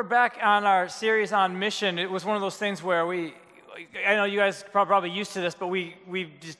we're back on our series on mission. It was one of those things where we, I know you guys probably used to this, but we, we just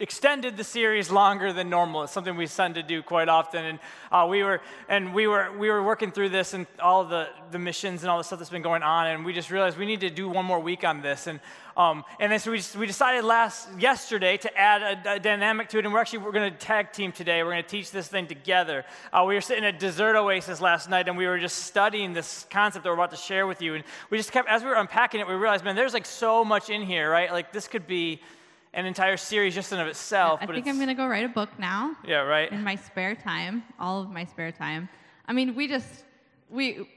extended the series longer than normal. It's something we tend to do quite often. And uh, we were and we were we were working through this and all the the missions and all the stuff that's been going on. And we just realized we need to do one more week on this. And um, and then so we, just, we decided last yesterday to add a, a, dynamic to it. And we're actually we're going to tag team today. We're going to teach this thing together. Uh, we were sitting at Dessert Oasis last night and we were just studying this concept that we're about to share with you. And we just kept as we were unpacking it, we realized, man, there's like so much in here, right? Like this could be an entire series just in of itself. I think I'm gonna go write a book now. Yeah, right. In my spare time, all of my spare time. I mean, we just we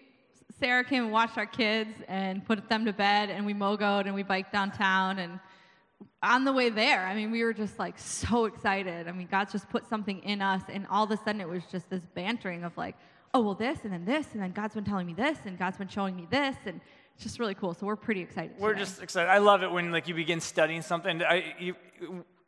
Sarah came and watched our kids and put them to bed, and we mogoed and we biked downtown and. On the way there, I mean, we were just like so excited. I mean, God's just put something in us, and all of a sudden it was just this bantering of like, oh, well, this, and then this, and then God's been telling me this, and God's been showing me this, and it's just really cool. So we're pretty excited. We're today. just excited. I love it when like you begin studying something. I, you,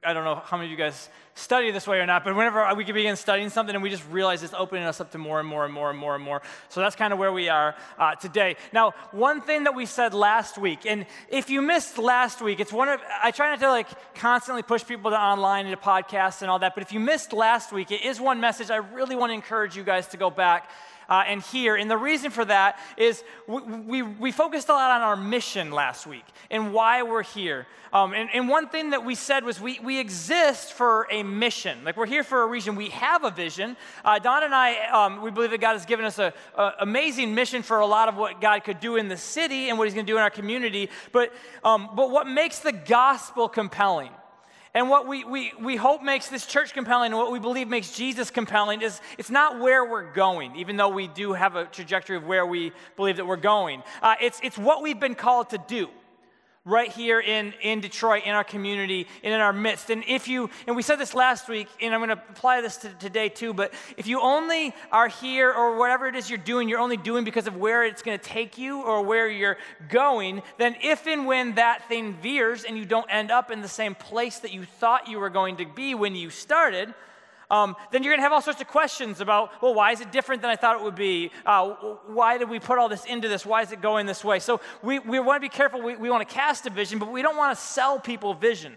I don't know how many of you guys study this way or not, but whenever we can begin studying something and we just realize it's opening us up to more and more and more and more and more. So that's kind of where we are uh, today. Now, one thing that we said last week, and if you missed last week, it's one of, I try not to like constantly push people to online and to podcasts and all that, but if you missed last week, it is one message I really want to encourage you guys to go back uh, and hear. And the reason for that is we, we, we, focused a lot on our mission last week and why we're here. Um, and, and, one thing that we said was we, we exist for a mission. Like we're here for a reason. We have a vision. Uh, Don and I, um, we believe that God has given us an amazing mission for a lot of what God could do in the city and what He's going to do in our community. But, um, but what makes the gospel compelling? And what we, we, we hope makes this church compelling and what we believe makes Jesus compelling is it's not where we're going, even though we do have a trajectory of where we believe that we're going. Uh, it's, it's what we've been called to do right here in, in Detroit, in our community, and in our midst. And if you, and we said this last week, and I'm going to apply this to today too, but if you only are here or whatever it is you're doing, you're only doing because of where it's going to take you or where you're going, then if and when that thing veers and you don't end up in the same place that you thought you were going to be when you started, um, then you're going to have all sorts of questions about, well, why is it different than I thought it would be? Uh, why did we put all this into this? Why is it going this way? So we, we want to be careful. We, we want to cast a vision, but we don't want to sell people vision.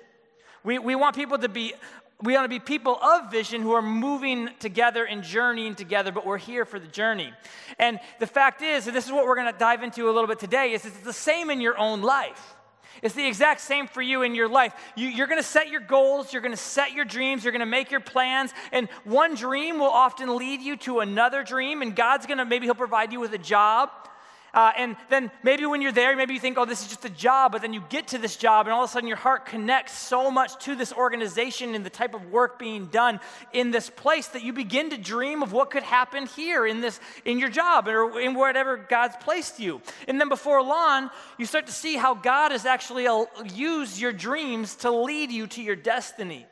We, we want people to be, we want to be people of vision who are moving together and journeying together, but we're here for the journey. And the fact is, and this is what we're going to dive into a little bit today, is it's the same in your own life. It's the exact same for you in your life. You, are going to set your goals, you're going to set your dreams, you're going to make your plans, and one dream will often lead you to another dream, and God's going to maybe He'll provide you with a job. Uh, and then maybe when you're there, maybe you think, oh, this is just a job, but then you get to this job, and all of a sudden your heart connects so much to this organization and the type of work being done in this place that you begin to dream of what could happen here in this in your job or in whatever God's placed you. And then before long, you start to see how God has actually uh, used your dreams to lead you to your destiny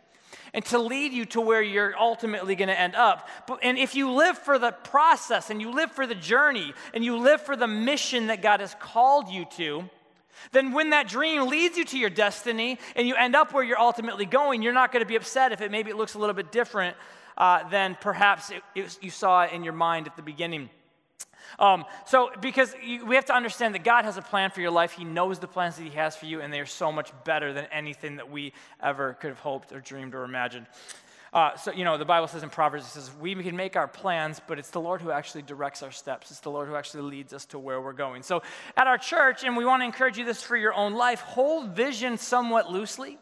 and to lead you to where you're ultimately going to end up. But, and if you live for the process and you live for the journey and you live for the mission that God has called you to, then when that dream leads you to your destiny and you end up where you're ultimately going, you're not going to be upset if it maybe it looks a little bit different uh, than perhaps it, it, you saw in your mind at the beginning. Um, so, because you, we have to understand that God has a plan for your life. He knows the plans that He has for you, and they are so much better than anything that we ever could have hoped or dreamed or imagined. Uh, so, you know, the Bible says in Proverbs, it says, we can make our plans, but it's the Lord who actually directs our steps. It's the Lord who actually leads us to where we're going. So, at our church, and we want to encourage you this for your own life, hold vision somewhat loosely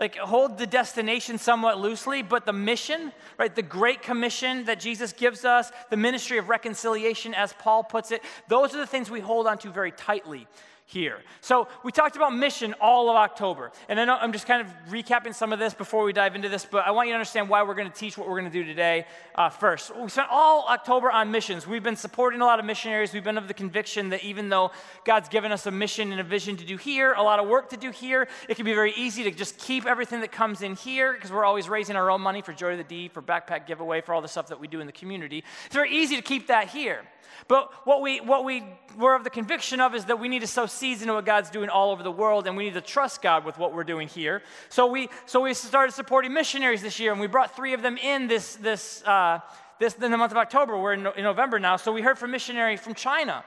like hold the destination somewhat loosely, but the mission, right, the great commission that Jesus gives us, the ministry of reconciliation, as Paul puts it, those are the things we hold on to very tightly here. So we talked about mission all of October. And I know I'm just kind of recapping some of this before we dive into this, but I want you to understand why we're going to teach what we're going to do today uh, first. We spent all October on missions. We've been supporting a lot of missionaries. We've been of the conviction that even though God's given us a mission and a vision to do here, a lot of work to do here, it can be very easy to just keep everything that comes in here because we're always raising our own money for Joy to the Deep, for backpack giveaway, for all the stuff that we do in the community. It's very easy to keep that here. But what we, what we were of the conviction of is that we need to sow seeds into what God's doing all over the world, and we need to trust God with what we're doing here. So we, so we started supporting missionaries this year, and we brought three of them in this, this, uh, this in the month of October. We're in, in November now. So we heard from missionary from China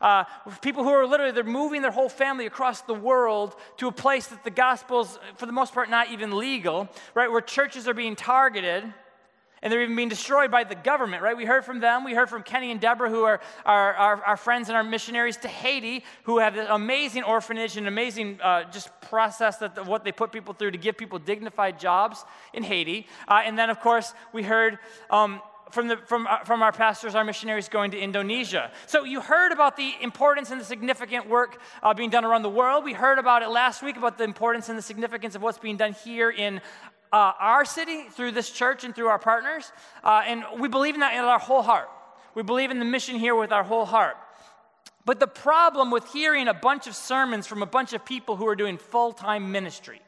Uh, people who are literally they're moving their whole family across the world to a place that the gospel's for the most part not even legal right where churches are being targeted and they're even being destroyed by the government, right? We heard from them. We heard from Kenny and Deborah, who are our, our, our friends and our missionaries to Haiti, who have an amazing orphanage and amazing uh, just process that what they put people through to give people dignified jobs in Haiti. Uh, and then, of course, we heard. Um, from, the, from, uh, from our pastors, our missionaries going to Indonesia. So, you heard about the importance and the significant work uh, being done around the world. We heard about it last week about the importance and the significance of what's being done here in uh, our city through this church and through our partners. Uh, and we believe in that in our whole heart. We believe in the mission here with our whole heart. But the problem with hearing a bunch of sermons from a bunch of people who are doing full time ministry,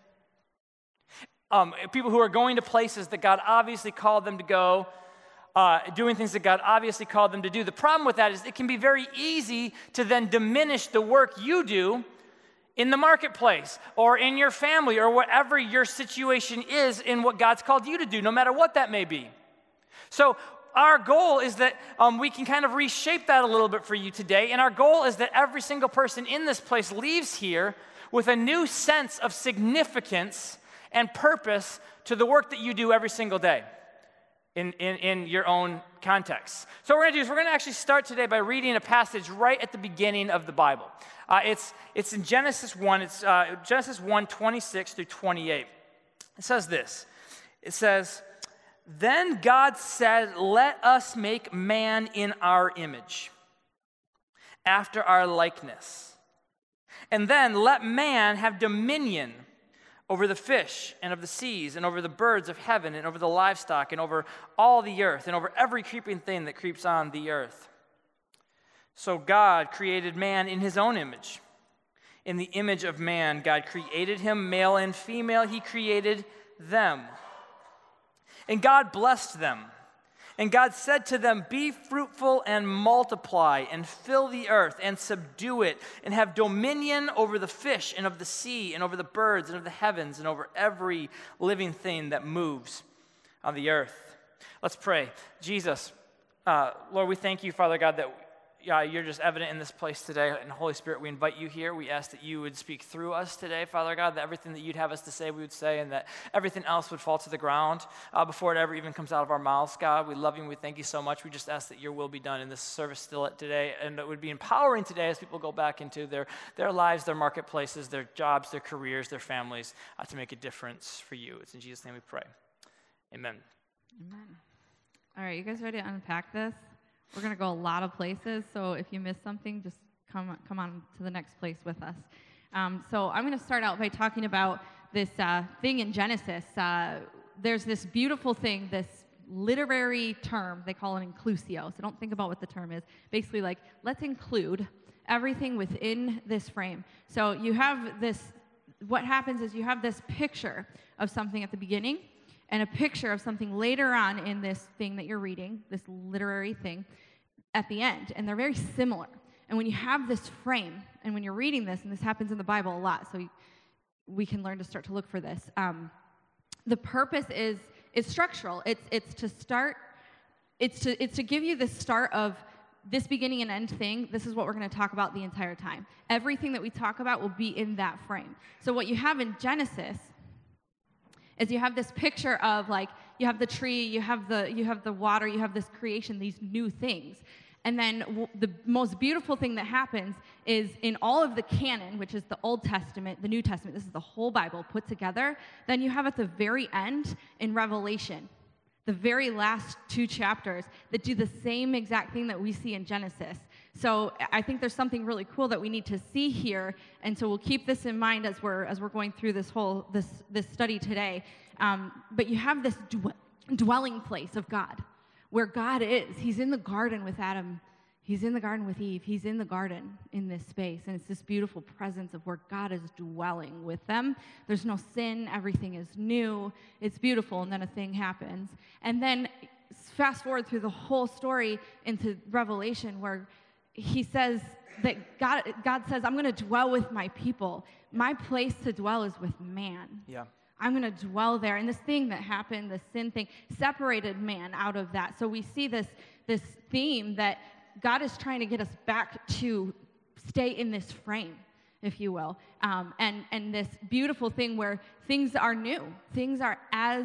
um, people who are going to places that God obviously called them to go, uh, doing things that God obviously called them to do. The problem with that is it can be very easy to then diminish the work you do in the marketplace or in your family or whatever your situation is in what God's called you to do, no matter what that may be. So, our goal is that um, we can kind of reshape that a little bit for you today. And our goal is that every single person in this place leaves here with a new sense of significance and purpose to the work that you do every single day in, in, in your own context. So, what we're going to do is we're going to actually start today by reading a passage right at the beginning of the Bible. Uh, it's, it's in Genesis 1, it's uh, Genesis 1 26 through 28. It says this It says, Then God said, Let us make man in our image, after our likeness. And then let man have dominion over the fish and of the seas and over the birds of heaven and over the livestock and over all the earth and over every creeping thing that creeps on the earth. So God created man in his own image. In the image of man, God created him, male and female, he created them. And God blessed them. And God said to them, Be fruitful and multiply, and fill the earth, and subdue it, and have dominion over the fish, and of the sea, and over the birds, and of the heavens, and over every living thing that moves on the earth. Let's pray. Jesus, uh, Lord, we thank you, Father God, that yeah, you're just evident in this place today. And Holy Spirit, we invite you here. We ask that you would speak through us today, Father God, that everything that you'd have us to say, we would say, and that everything else would fall to the ground uh, before it ever even comes out of our mouths, God. We love you and we thank you so much. We just ask that your will be done in this service still today. And it would be empowering today as people go back into their, their lives, their marketplaces, their jobs, their careers, their families uh, to make a difference for you. It's in Jesus' name we pray. Amen. Amen. All right, you guys ready to unpack this? We're going to go a lot of places, so if you miss something, just come, come on to the next place with us. Um, so I'm going to start out by talking about this uh, thing in Genesis. Uh, there's this beautiful thing, this literary term, they call it inclusio. So don't think about what the term is. Basically, like, let's include everything within this frame. So you have this, what happens is you have this picture of something at the beginning and a picture of something later on in this thing that you're reading, this literary thing, at the end. And they're very similar. And when you have this frame, and when you're reading this, and this happens in the Bible a lot, so we can learn to start to look for this. Um, the purpose is is structural. It's it's to start. It's to it's to give you the start of this beginning and end thing. This is what we're going to talk about the entire time. Everything that we talk about will be in that frame. So what you have in Genesis is you have this picture of like you have the tree you have the you have the water you have this creation these new things. And then w- the most beautiful thing that happens is in all of the canon which is the old testament the new testament this is the whole bible put together then you have at the very end in revelation the very last two chapters that do the same exact thing that we see in genesis so I think there's something really cool that we need to see here, and so we'll keep this in mind as we're as we're going through this whole this this study today. Um, but you have this dwelling place of God, where God is. He's in the garden with Adam. He's in the garden with Eve. He's in the garden in this space, and it's this beautiful presence of where God is dwelling with them. There's no sin. Everything is new. It's beautiful, and then a thing happens, and then fast forward through the whole story into Revelation, where he says that God, God says, I'm going to dwell with my people. My place to dwell is with man. Yeah. I'm going to dwell there. And this thing that happened, the sin thing, separated man out of that. So we see this, this theme that God is trying to get us back to stay in this frame, if you will, um, and, and this beautiful thing where things are new, things are as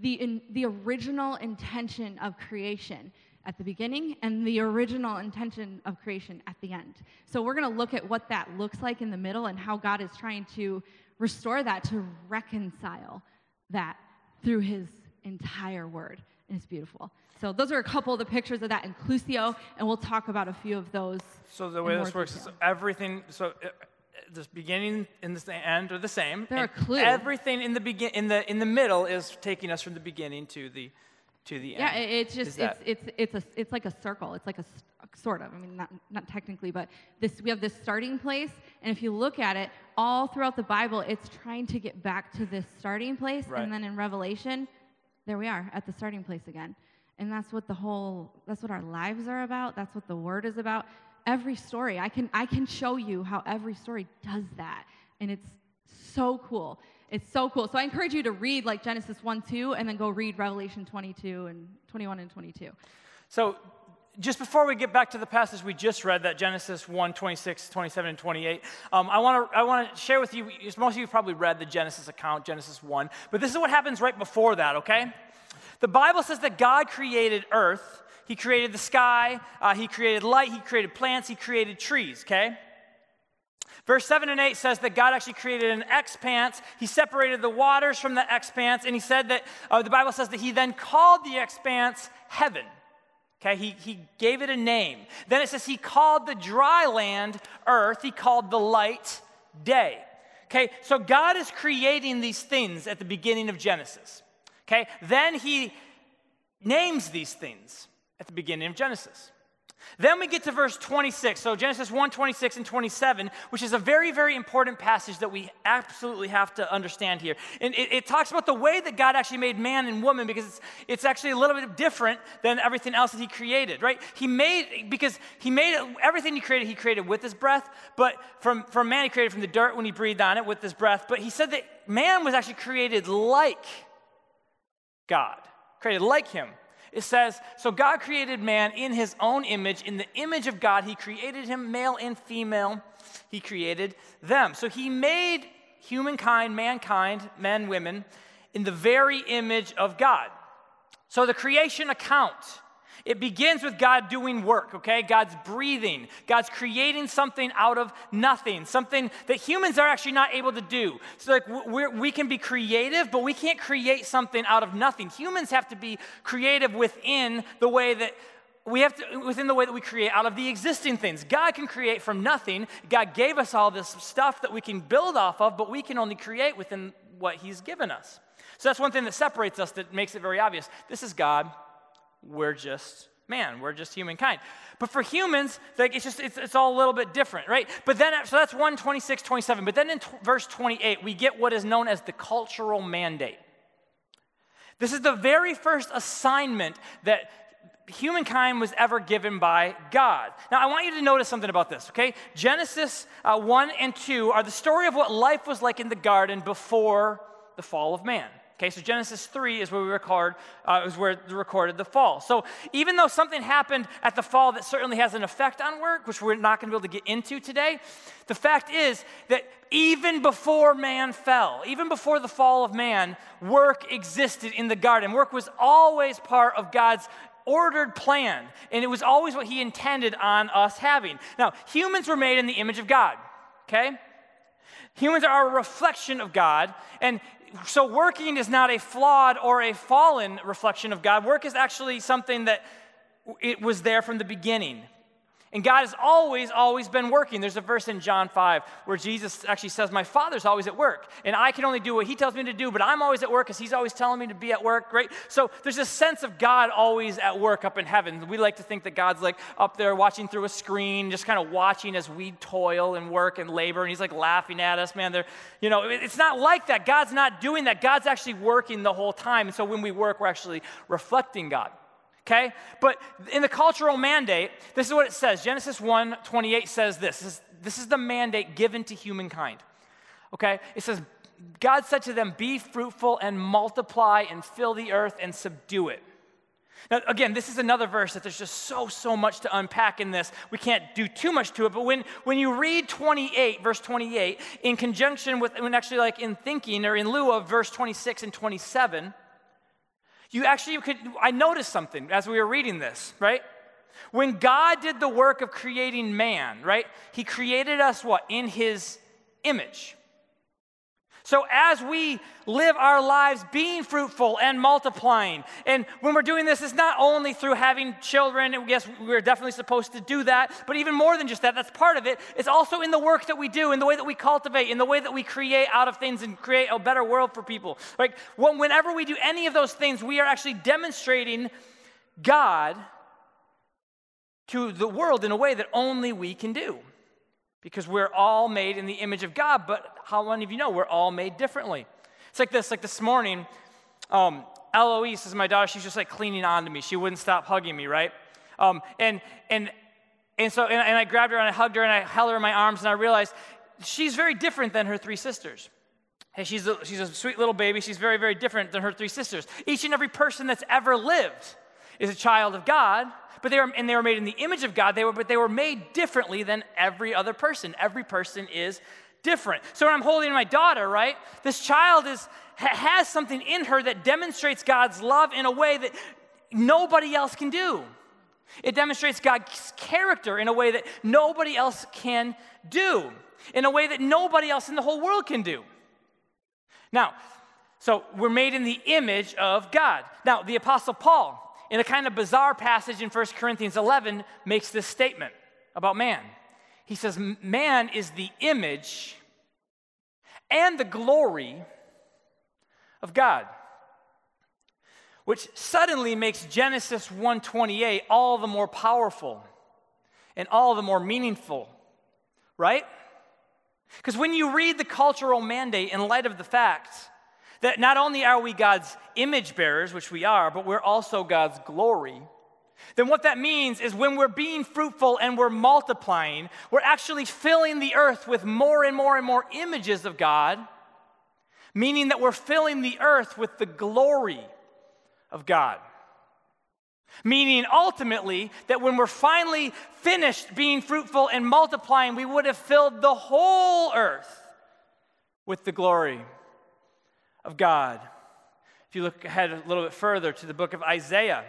the, in, the original intention of creation at the beginning and the original intention of creation at the end. So we're going to look at what that looks like in the middle and how God is trying to restore that, to reconcile that through his entire word. And it's beautiful. So those are a couple of the pictures of that inclusio, and we'll talk about a few of those. So the way this works is everything. So uh, the beginning and the end are the same. They're a clue. Everything in the begin in the in the middle is taking us from the beginning to the to the yeah, end. Yeah, it's just it's, it's it's a it's like a circle. It's like a sort of. I mean, not not technically, but this we have this starting place, and if you look at it all throughout the Bible, it's trying to get back to this starting place, right. and then in Revelation, there we are at the starting place again. And that's what the whole, that's what our lives are about. That's what the word is about. Every story, I can, I can show you how every story does that. And it's so cool. It's so cool. So I encourage you to read like Genesis 1, 2, and then go read Revelation 22 and 21 and 22. So just before we get back to the passage we just read, that Genesis 1, 26, 27, and 28, um, I want to I wanna share with you, most of you probably read the Genesis account, Genesis 1, but this is what happens right before that, okay? The Bible says that God created earth, He created the sky, uh, He created light, He created plants, He created trees, okay? Verse 7 and 8 says that God actually created an expanse. He separated the waters from the expanse, and He said that, uh, the Bible says that He then called the expanse heaven. Okay, he, he gave it a name. Then it says he called the dry land earth, he called the light day. Okay, so God is creating these things at the beginning of Genesis. Okay? Then he names these things at the beginning of Genesis. Then we get to verse 26. So Genesis 1 26 and 27, which is a very, very important passage that we absolutely have to understand here. And it, it, talks about the way that God actually made man and woman because it's, it's actually a little bit different than everything else that he created, right? He made, because he made everything he created, he created with his breath, but from, from man, he created from the dirt when he breathed on it with his breath. But he said that man was actually created like God, created like him. It says, So God created man in his own image. In the image of God, he created him, male and female. He created them. So he made humankind, mankind, men, women, in the very image of God. So the creation account it begins with God doing work, okay? God's breathing. God's creating something out of nothing, something that humans are actually not able to do. So, like, we can be creative, but we can't create something out of nothing. Humans have to be creative within the way that we have to, within the way that we create out of the existing things. God can create from nothing. God gave us all this stuff that we can build off of, but we can only create within what He's given us. So that's one thing that separates us that makes it very obvious. This is God we're just man we're just humankind but for humans like it's just it's, it's all a little bit different right but then so that's 1 26 27 but then in t- verse 28 we get what is known as the cultural mandate this is the very first assignment that humankind was ever given by God. Now, I want you to notice something about this, okay? Genesis uh, 1 and 2 are the story of what life was like in the garden before the fall of man. Okay, so Genesis 3 is where we record, uh, is where recorded the fall. So even though something happened at the fall that certainly has an effect on work, which we're not going to be able to get into today, the fact is that even before man fell, even before the fall of man, work existed in the garden. Work was always part of God's ordered plan, and it was always what he intended on us having. Now, humans were made in the image of God, okay? Humans are a reflection of God, and so working is not a flawed or a fallen reflection of God. Work is actually something that it was there from the beginning. And God has always, always been working. There's a verse in John 5 where Jesus actually says, My Father's always at work, and I can only do what He tells me to do, but I'm always at work because He's always telling me to be at work, right? So there's a sense of God always at work up in heaven. We like to think that God's like up there watching through a screen, just kind of watching as we toil and work and labor, and He's like laughing at us, man. They're, you know, it's not like that. God's not doing that. God's actually working the whole time. And so when we work, we're actually reflecting God okay? But in the cultural mandate, this is what it says. Genesis 1 28 says this. This is, this is the mandate given to humankind, okay? It says, God said to them, Be fruitful and multiply and fill the earth and subdue it. Now, again, this is another verse that there's just so, so much to unpack in this. We can't do too much to it, but when, when you read 28, verse 28, in conjunction with, when actually like in thinking or in lieu of verse 26 and 27, you actually could, I noticed something as we were reading this, right? When God did the work of creating man, right? He created us what? In his image. So, as we live our lives being fruitful and multiplying, and when we're doing this, it's not only through having children, and yes, we're definitely supposed to do that, but even more than just that, that's part of it. It's also in the work that we do, in the way that we cultivate, in the way that we create out of things and create a better world for people. Like, whenever we do any of those things, we are actually demonstrating God to the world in a way that only we can do because we're all made in the image of God, but how many of you know we're all made differently? It's like this, like this morning, um, Eloise is my daughter, she's just like clinging on to me. She wouldn't stop hugging me, right? Um, and, and, and so, and, and I grabbed her and I hugged her and I held her in my arms and I realized she's very different than her three sisters. Hey, she's a, she's a sweet little baby. She's very, very different than her three sisters. Each and every person that's ever lived is a child of God, but they were, and they were made in the image of God, they were, but they were made differently than every other person. Every person is different. So when I'm holding my daughter, right, this child is, has something in her that demonstrates God's love in a way that nobody else can do. It demonstrates God's character in a way that nobody else can do, in a way that nobody else in the whole world can do. Now, so we're made in the image of God. Now, the Apostle Paul, in a kind of bizarre passage in 1 Corinthians 11, makes this statement about man. He says, Man is the image and the glory of God. Which suddenly makes Genesis 1:28 all the more powerful and all the more meaningful, right? Because when you read the cultural mandate in light of the fact that not only are we God's image bearers, which we are, but we're also God's glory. Then what that means is when we're being fruitful and we're multiplying, we're actually filling the earth with more and more and more images of God, meaning that we're filling the earth with the glory of God. Meaning ultimately that when we're finally finished being fruitful and multiplying, we would have filled the whole earth with the glory of God. If you look ahead a little bit further to the book of Isaiah,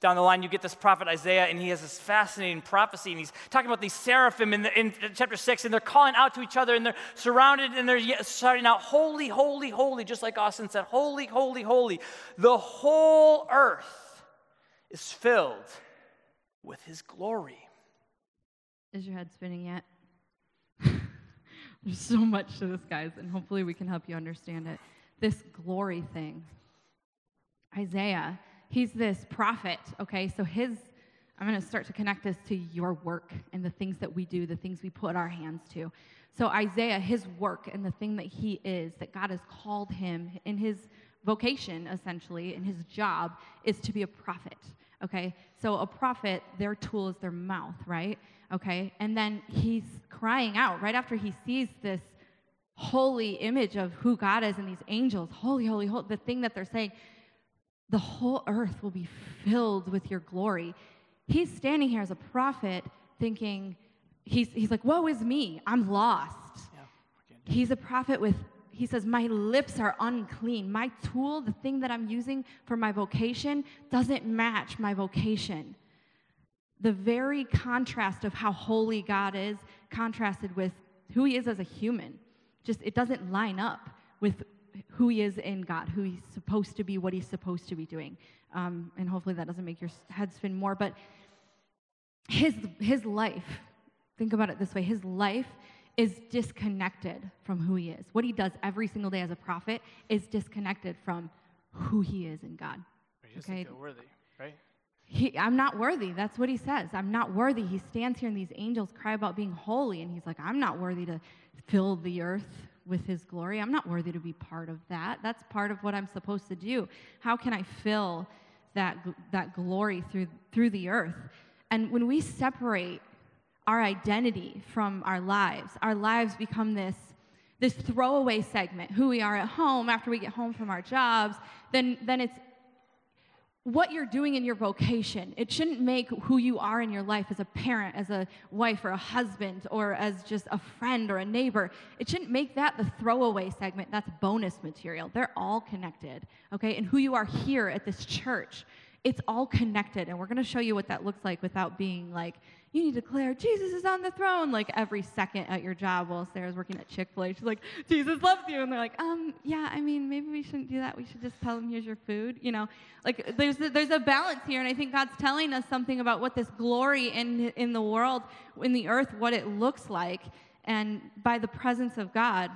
down the line, you get this prophet Isaiah, and he has this fascinating prophecy, and he's talking about these seraphim in, the, in chapter 6, and they're calling out to each other, and they're surrounded, and they're starting out, Holy, holy, holy, just like Austin said, Holy, holy, holy. The whole earth is filled with his glory. Is your head spinning yet? There's so much to this, guys, and hopefully we can help you understand it this glory thing. Isaiah, he's this prophet, okay? So his, I'm going to start to connect this to your work and the things that we do, the things we put our hands to. So Isaiah, his work and the thing that he is, that God has called him in his vocation, essentially, in his job, is to be a prophet, okay? So a prophet, their tool is their mouth, right? Okay? And then he's crying out right after he sees this holy image of who God is and these angels, holy, holy, holy, the thing that they're saying, the whole earth will be filled with your glory. He's standing here as a prophet thinking, he's, he's like, woe is me, I'm lost. Yeah, he's a prophet with, he says, my lips are unclean. My tool, the thing that I'm using for my vocation, doesn't match my vocation. The very contrast of how holy God is, contrasted with who he is as a human just it doesn't line up with who he is in God, who he's supposed to be, what he's supposed to be doing. Um, and hopefully that doesn't make your head spin more. But his his life, think about it this way: his life is disconnected from who he is. What he does every single day as a prophet is disconnected from who he is in God. Okay, worthy, right? He, I'm not worthy. That's what he says. I'm not worthy. He stands here and these angels cry about being holy, and he's like, I'm not worthy to fill the earth with his glory. I'm not worthy to be part of that. That's part of what I'm supposed to do. How can I fill that, that glory through, through the earth? And when we separate our identity from our lives, our lives become this, this throwaway segment, who we are at home after we get home from our jobs, then, then it's what you're doing in your vocation. It shouldn't make who you are in your life as a parent, as a wife or a husband, or as just a friend or a neighbor. It shouldn't make that the throwaway segment. That's bonus material. They're all connected, okay? And who you are here at this church it's all connected. And we're going to show you what that looks like without being like, you need to declare Jesus is on the throne like every second at your job while Sarah's working at Chick fil A. She's like, Jesus loves you. And they're like, um, yeah, I mean, maybe we shouldn't do that. We should just tell him, here's your food. You know, like there's a, there's a balance here. And I think God's telling us something about what this glory in, in the world, in the earth, what it looks like. And by the presence of God,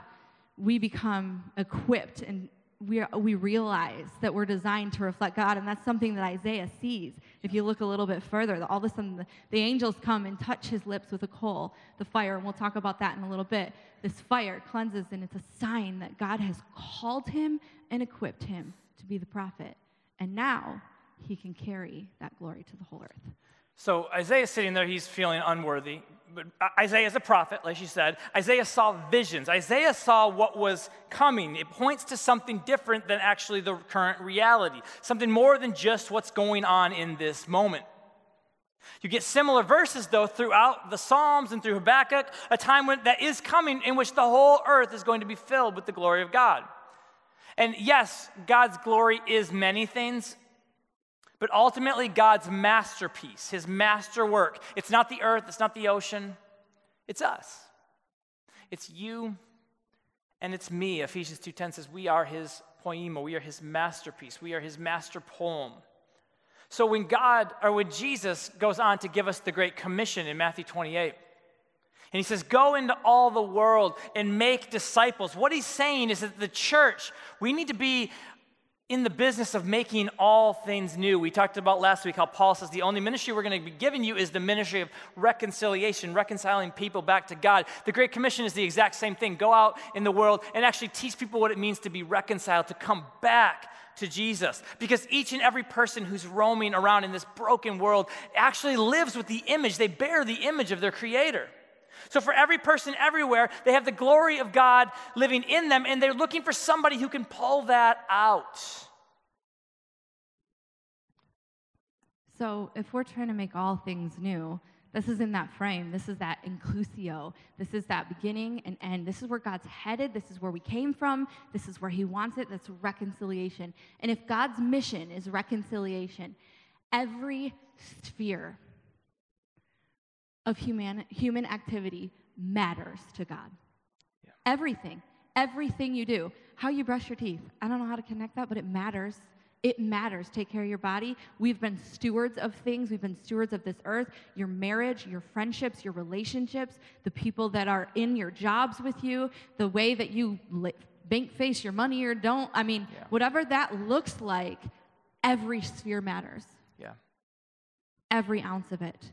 we become equipped and we, we realize that we're designed to reflect God, and that's something that Isaiah sees. If you look a little bit further, all of a sudden the, the, angels come and touch his lips with a coal, the fire, and we'll talk about that in a little bit. This fire cleanses, and it's a sign that God has called him and equipped him to be the prophet. And now he can carry that glory to the whole earth. So Isaiah's sitting there, he's feeling unworthy. But Isaiah is a prophet, like she said. Isaiah saw visions. Isaiah saw what was coming. It points to something different than actually the current reality, something more than just what's going on in this moment. You get similar verses, though, throughout the Psalms and through Habakkuk, a time when, that is coming in which the whole earth is going to be filled with the glory of God. And yes, God's glory is many things, but ultimately God's masterpiece, his masterwork. It's not the earth, it's not the ocean, it's us. It's you and it's me. Ephesians 2:10 says we are his poema, we are his masterpiece, we are his master poem. So when God or when Jesus goes on to give us the great commission in Matthew 28, and he says, Go into all the world and make disciples. What he's saying is that the church, we need to be in the business of making all things new. We talked about last week how Paul says the only ministry we're going to be giving you is the ministry of reconciliation, reconciling people back to God. The Great Commission is the exact same thing. Go out in the world and actually teach people what it means to be reconciled, to come back to Jesus. Because each and every person who's roaming around in this broken world actually lives with the image, they bear the image of their Creator. So, for every person everywhere, they have the glory of God living in them, and they're looking for somebody who can pull that out. So, if we're trying to make all things new, this is in that frame. This is that inclusio. This is that beginning and end. This is where God's headed. This is where we came from. This is where He wants it. That's reconciliation. And if God's mission is reconciliation, every sphere of human, human activity matters to God. Yeah. Everything, everything you do, how you brush your teeth. I don't know how to connect that, but it matters. It matters. Take care of your body. We've been stewards of things. We've been stewards of this earth, your marriage, your friendships, your relationships, the people that are in your jobs with you, the way that you bank face your money or don't. I mean, yeah. whatever that looks like, every sphere matters. Yeah. Every ounce of it.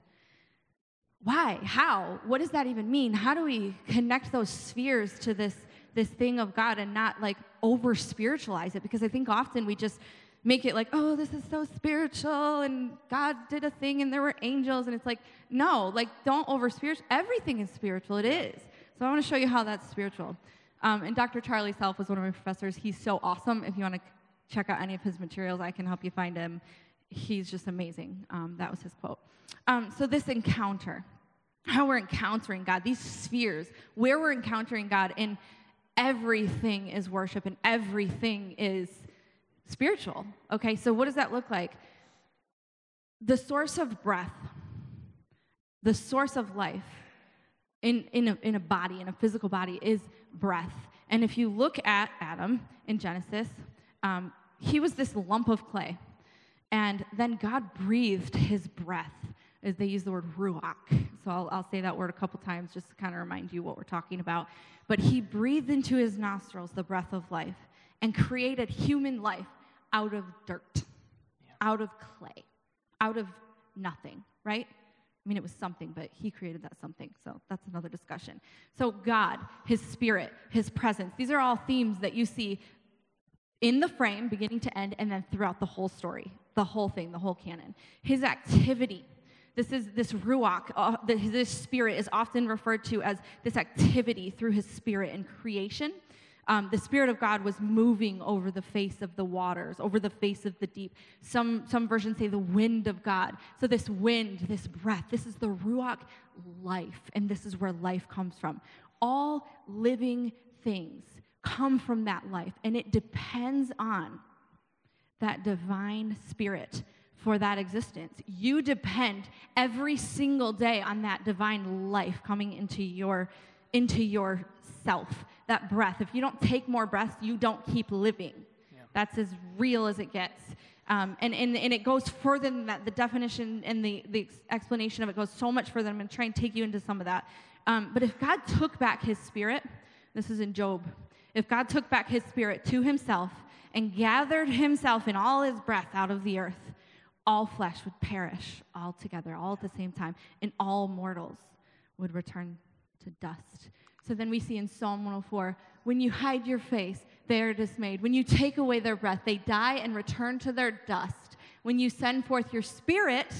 Why? How? What does that even mean? How do we connect those spheres to this this thing of God and not like over spiritualize it? Because I think often we just make it like, oh, this is so spiritual and God did a thing and there were angels and it's like, no, like don't over spiritual. Everything is spiritual. It is. So I want to show you how that's spiritual. Um, and Dr. Charlie Self was one of my professors. He's so awesome. If you want to check out any of his materials, I can help you find him. He's just amazing. Um, that was his quote. Um, so, this encounter, how we're encountering God, these spheres, where we're encountering God, and everything is worship and everything is spiritual. Okay, so what does that look like? The source of breath, the source of life in, in, a, in a body, in a physical body, is breath. And if you look at Adam in Genesis, um, he was this lump of clay. And then God breathed his breath is they use the word ruach. So I'll, I'll say that word a couple times just to kind of remind you what we're talking about. But he breathed into his nostrils the breath of life and created human life out of dirt, out of clay, out of nothing, right? I mean, it was something, but he created that something. So that's another discussion. So, God, his spirit, his presence, these are all themes that you see in the frame, beginning to end, and then throughout the whole story, the whole thing, the whole canon. His activity, this is this ruach, uh, this spirit is often referred to as this activity through his spirit in creation. um, the Spirit of God was moving over the face of the waters, over the face of the deep. Some, some versions say the wind of God. So, this wind, this breath, this is the Ruach life, and this is where life comes from. All living things come from that life, and it depends on that divine spirit for that existence. You depend every single day on that divine life coming into your into yourself that breath. If you don't take more breaths, you don't keep living. Yeah. That's as real as it gets. Um, and, and, and it goes further than that. The definition and the, the explanation of it goes so much further. I'm going to try and take you into some of that. Um, but if God took back his spirit, this is in Job, if God took back his spirit to himself and gathered himself in all his breath out of the earth, all flesh would perish all together, all at the same time, and all mortals would return to dust. So then we see in Psalm 104 when you hide your face, they are dismayed. When you take away their breath, they die and return to their dust. When you send forth your spirit,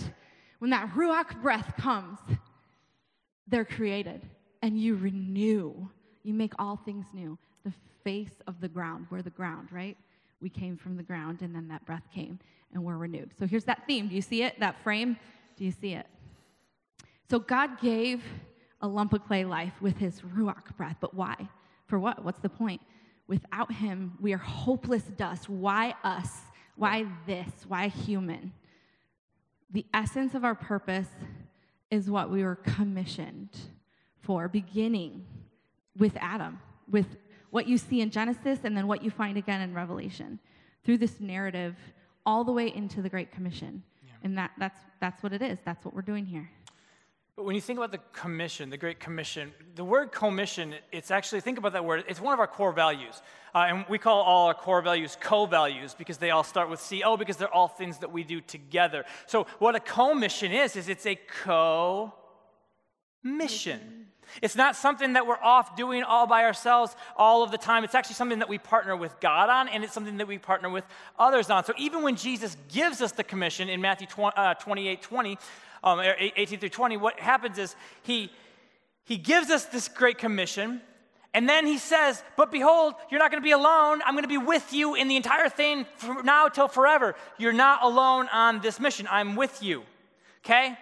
when that Ruach breath comes, they're created and you renew. You make all things new. The face of the ground. We're the ground, right? We came from the ground and then that breath came and we're renewed. So here's that theme. Do you see it? That frame? Do you see it? So God gave a lump of clay life with his ruach breath. But why? For what? What's the point? Without him, we are hopeless dust. Why us? Why this? Why human? The essence of our purpose is what we were commissioned for, beginning with Adam, with what you see in Genesis and then what you find again in Revelation, through this narrative all the way into the Great Commission. Yeah. And that, that's, that's what it is. That's what we're doing here. But when you think about the commission, the Great Commission, the word commission, it's actually, think about that word, it's one of our core values. Uh, and we call all our core values co values because they all start with CO because they're all things that we do together. So, what a commission is, is it's a co mission. It's not something that we're off doing all by ourselves all of the time. It's actually something that we partner with God on, and it's something that we partner with others on. So even when Jesus gives us the commission in Matthew 20, uh, 28 20, um, 18 through 20, what happens is he, he gives us this great commission, and then he says, But behold, you're not going to be alone. I'm going to be with you in the entire thing from now till forever. You're not alone on this mission. I'm with you. Okay?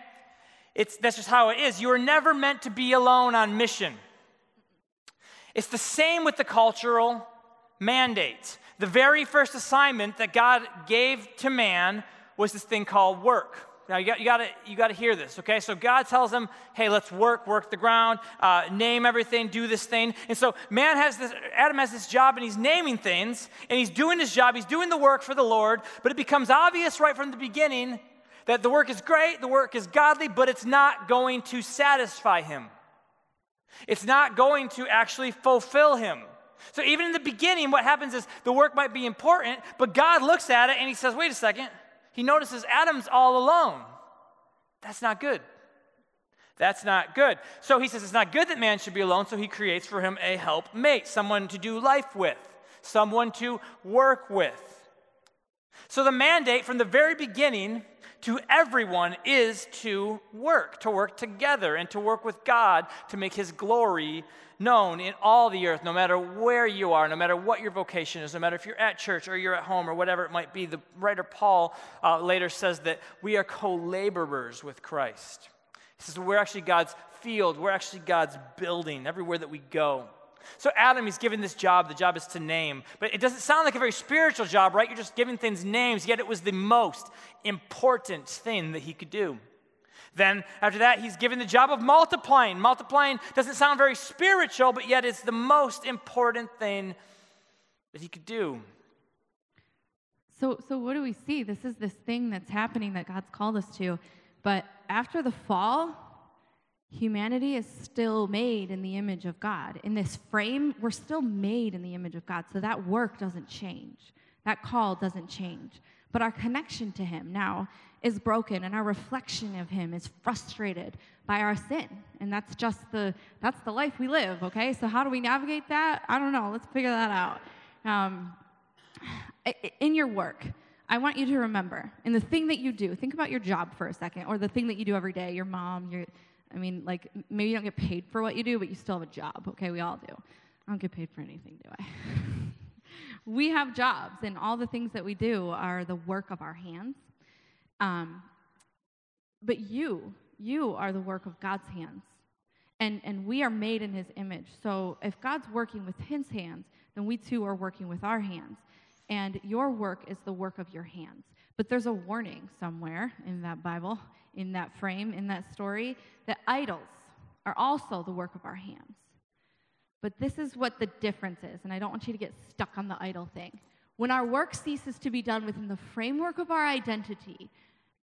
It's, that's just how it is. You are never meant to be alone on mission. It's the same with the cultural mandate. The very first assignment that God gave to man was this thing called work. Now, you got, you, got to, you got to hear this, okay? So God tells them, hey, let's work, work the ground, uh, name everything, do this thing. And so man has this, Adam has this job and he's naming things and he's doing his job, he's doing the work for the Lord, but it becomes obvious right from the beginning that the work is great, the work is godly, but it's not going to satisfy him. It's not going to actually fulfill him. So even in the beginning, what happens is the work might be important, but God looks at it and he says, wait a second he notices Adam's all alone. That's not good. That's not good. So he says it's not good that man should be alone, so he creates for him a helpmate, someone to do life with, someone to work with. So the mandate from the very beginning to everyone is to work, to work together, and to work with God to make his glory known in all the earth, no matter where you are, no matter what your vocation is, no matter if you're at church or you're at home or whatever it might be. The writer Paul uh, later says that we are co laborers with Christ. He says we're actually God's field, we're actually God's building everywhere that we go. So, Adam, he's given this job. The job is to name. But it doesn't sound like a very spiritual job, right? You're just giving things names, yet it was the most important thing that he could do. Then, after that, he's given the job of multiplying. Multiplying doesn't sound very spiritual, but yet it's the most important thing that he could do. So, so what do we see? This is this thing that's happening that God's called us to. But after the fall, humanity is still made in the image of God. In this frame, we're still made in the image of God. So that work doesn't change, that call doesn't change. But our connection to Him now is broken and our reflection of him is frustrated by our sin and that's just the that's the life we live okay so how do we navigate that i don't know let's figure that out um, in your work i want you to remember in the thing that you do think about your job for a second or the thing that you do every day your mom your i mean like maybe you don't get paid for what you do but you still have a job okay we all do I don't get paid for anything, do I? we have jobs, and all the things that we do are the work of our hands. Um, but you, you are the work of God's hands. And, and we are made in his image. So if God's working with his hands, then we too are working with our hands. And your work is the work of your hands. But there's a warning somewhere in that Bible, in that frame, in that story, that idols are also the work of our hands. But this is what the difference is, and I don't want you to get stuck on the idol thing. When our work ceases to be done within the framework of our identity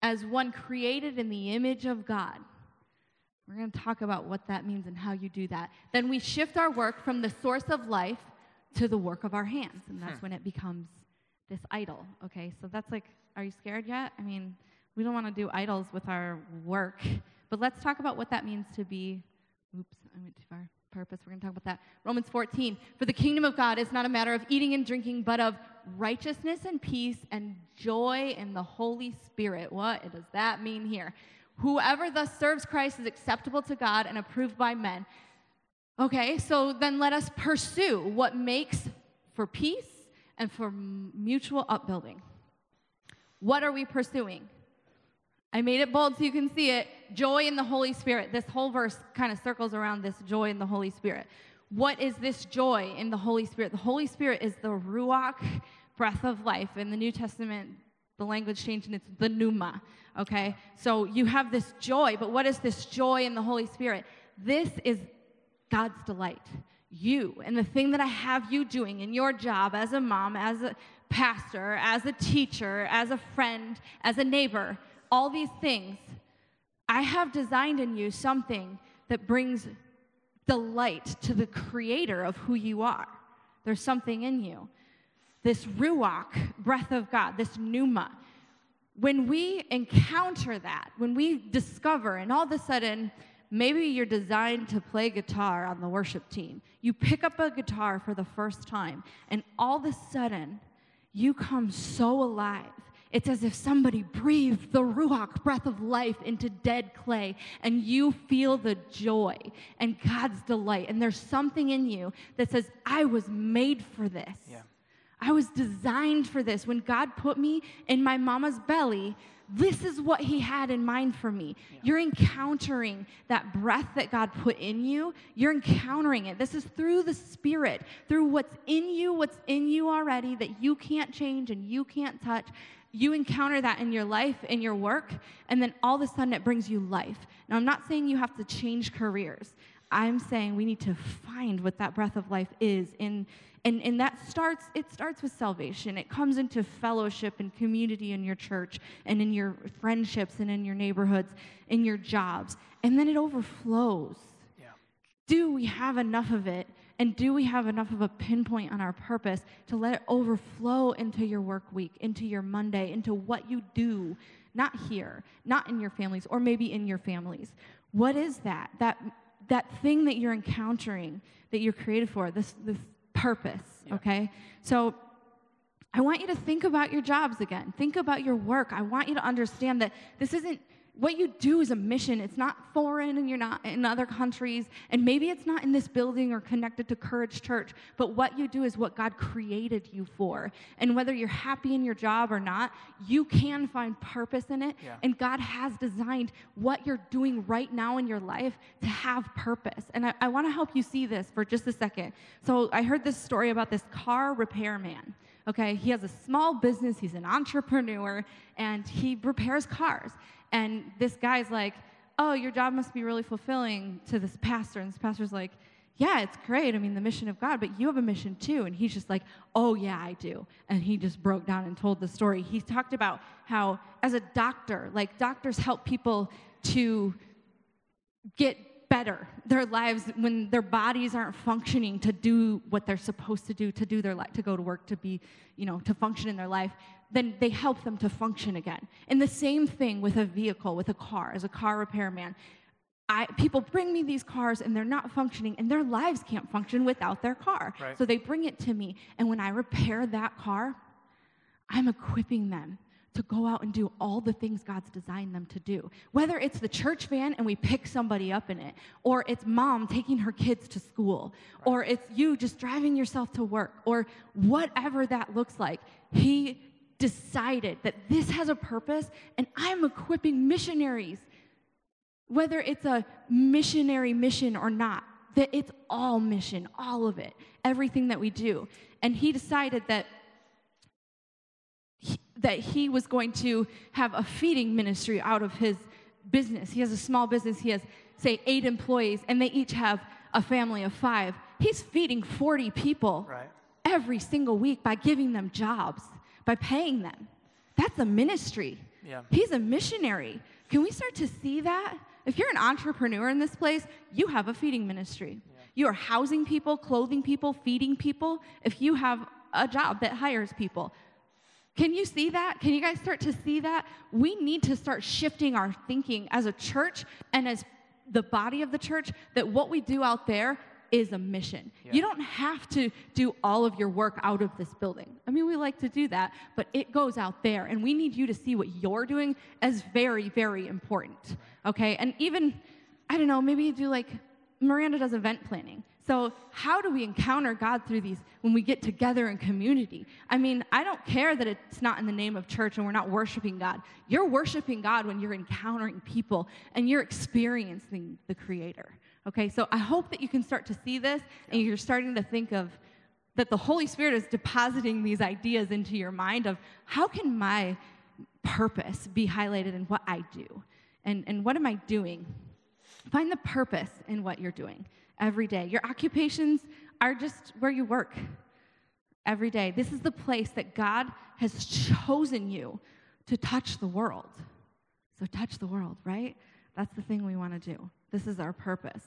as one created in the image of God, we're going to talk about what that means and how you do that. Then we shift our work from the source of life to the work of our hands, and that's hmm. when it becomes this idol. Okay, so that's like, are you scared yet? I mean, we don't want to do idols with our work, but let's talk about what that means to be. Oops, I went too far. Purpose. We're going to talk about that. Romans 14. For the kingdom of God is not a matter of eating and drinking, but of righteousness and peace and joy in the Holy Spirit. What does that mean here? Whoever thus serves Christ is acceptable to God and approved by men. Okay, so then let us pursue what makes for peace and for mutual upbuilding. What are we pursuing? I made it bold so you can see it. Joy in the Holy Spirit. This whole verse kind of circles around this joy in the Holy Spirit. What is this joy in the Holy Spirit? The Holy Spirit is the Ruach, breath of life. In the New Testament, the language changed and it's the pneuma. Okay? So you have this joy, but what is this joy in the Holy Spirit? This is God's delight. You and the thing that I have you doing in your job as a mom, as a pastor, as a teacher, as a friend, as a neighbor, all these things, I have designed in you something that brings delight to the creator of who you are. There's something in you. This ruach, breath of God, this pneuma. When we encounter that, when we discover, and all of a sudden, maybe you're designed to play guitar on the worship team. You pick up a guitar for the first time, and all of a sudden, you come so alive it's as if somebody breathed the Ruach breath of life into dead clay, and you feel the joy and God's delight. And there's something in you that says, I was made for this. Yeah. I was designed for this. When God put me in my mama's belly, this is what he had in mind for me. Yeah. You're encountering that breath that God put in you. You're encountering it. This is through the Spirit, through what's in you, what's in you already that you can't change and you can't touch you encounter that in your life, in your work, and then all of a sudden it brings you life. Now, I'm not saying you have to change careers. I'm saying we need to find what that breath of life is. In, and, and that starts, it starts with salvation. It comes into fellowship and community in your church and in your friendships and in your neighborhoods, in your jobs. And then it overflows. Yeah. Do we have enough of it and do we have enough of a pinpoint on our purpose to let it overflow into your work week, into your Monday, into what you do, not here, not in your families, or maybe in your families? What is that? That that thing that you're encountering that you're created for, this this purpose, yeah. okay? So I want you to think about your jobs again. Think about your work. I want you to understand that this isn't what you do is a mission. It's not foreign and you're not in other countries. And maybe it's not in this building or connected to Courage Church, but what you do is what God created you for. And whether you're happy in your job or not, you can find purpose in it. Yeah. And God has designed what you're doing right now in your life to have purpose. And I, I want to help you see this for just a second. So I heard this story about this car repairman. Okay, he has a small business, he's an entrepreneur, and he repairs cars. And this guy's like, Oh, your job must be really fulfilling to this pastor. And this pastor's like, Yeah, it's great. I mean, the mission of God, but you have a mission too. And he's just like, Oh, yeah, I do. And he just broke down and told the story. He talked about how, as a doctor, like doctors help people to get better. Their lives when their bodies aren't functioning to do what they're supposed to do to do their life to go to work to be you know to function in their life then they help them to function again. And the same thing with a vehicle with a car. As a car repairman I, people bring me these cars and they're not functioning and their lives can't function without their car. Right. so they bring it to me. And when i repair that car i'm equipping them to go out and do all the things God's designed them to do. Whether it's the church van and we pick somebody up in it, or it's mom taking her kids to school, or it's you just driving yourself to work, or whatever that looks like. He decided that this has a purpose and I'm equipping missionaries, whether it's a missionary mission or not, that it's all mission, all of it, everything that we do. And he decided that that he was going to have a feeding ministry out of his business. He has a small business. He has, say, eight employees, and they each have a family of five. He's feeding 40 people Right. every single week by giving them jobs, by paying them. That's a ministry. Yeah. He's a missionary. Can we start to see that? If you're an entrepreneur in this place, you have a feeding ministry. You are housing people, clothing people, feeding people. If you have a job that hires people, can you see that? Can you guys start to see that? We need to start shifting our thinking as a church and as the body of the church that what we do out there is a mission. Yeah. You don't have to do all of your work out of this building. I mean, we like to do that, but it goes out there, and we need you to see what you're doing as very, very important. Okay? And even, I don't know, maybe you do like Miranda does event planning. So, how do we encounter God through these when we get together in community? I mean, I don't care that it's not in the name of church and we're not worshiping God. You're worshiping God when you're encountering people and you're experiencing the Creator. Okay, so I hope that you can start to see this and you're starting to think of that the Holy Spirit is depositing these ideas into your mind of how can my purpose be highlighted in what I do? And, and what am I doing? Find the purpose in what you're doing every day. Your occupations are just where you work every day. This is the place that God has chosen you to touch the world. So touch the world, right? That's the thing we want to do. This is our purpose.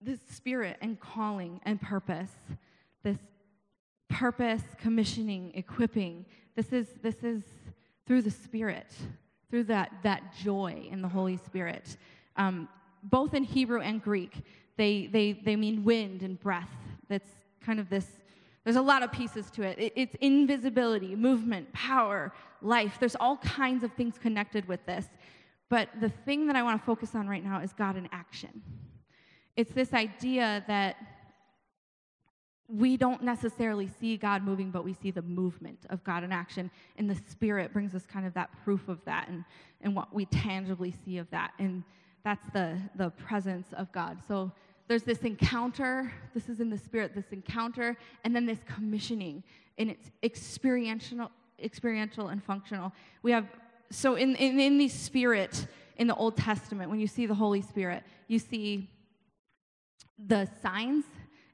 This spirit and calling and purpose, this purpose, commissioning, equipping, this is this is through the Spirit, through that that joy in the Holy Spirit. Um, both in Hebrew and Greek, they they they mean wind and breath. That's kind of this. There's a lot of pieces to it. it. It's invisibility, movement, power, life. There's all kinds of things connected with this. But the thing that I want to focus on right now is God in action. It's this idea that we don't necessarily see God moving, but we see the movement of God in action. And the Spirit brings us kind of that proof of that and, and what we tangibly see of that. And that's the, the presence of God. So there's this encounter, this is in the Spirit, this encounter, and then this commissioning. And it's experiential, experiential and functional. We have, so in, in, in the Spirit, in the Old Testament, when you see the Holy Spirit, you see the signs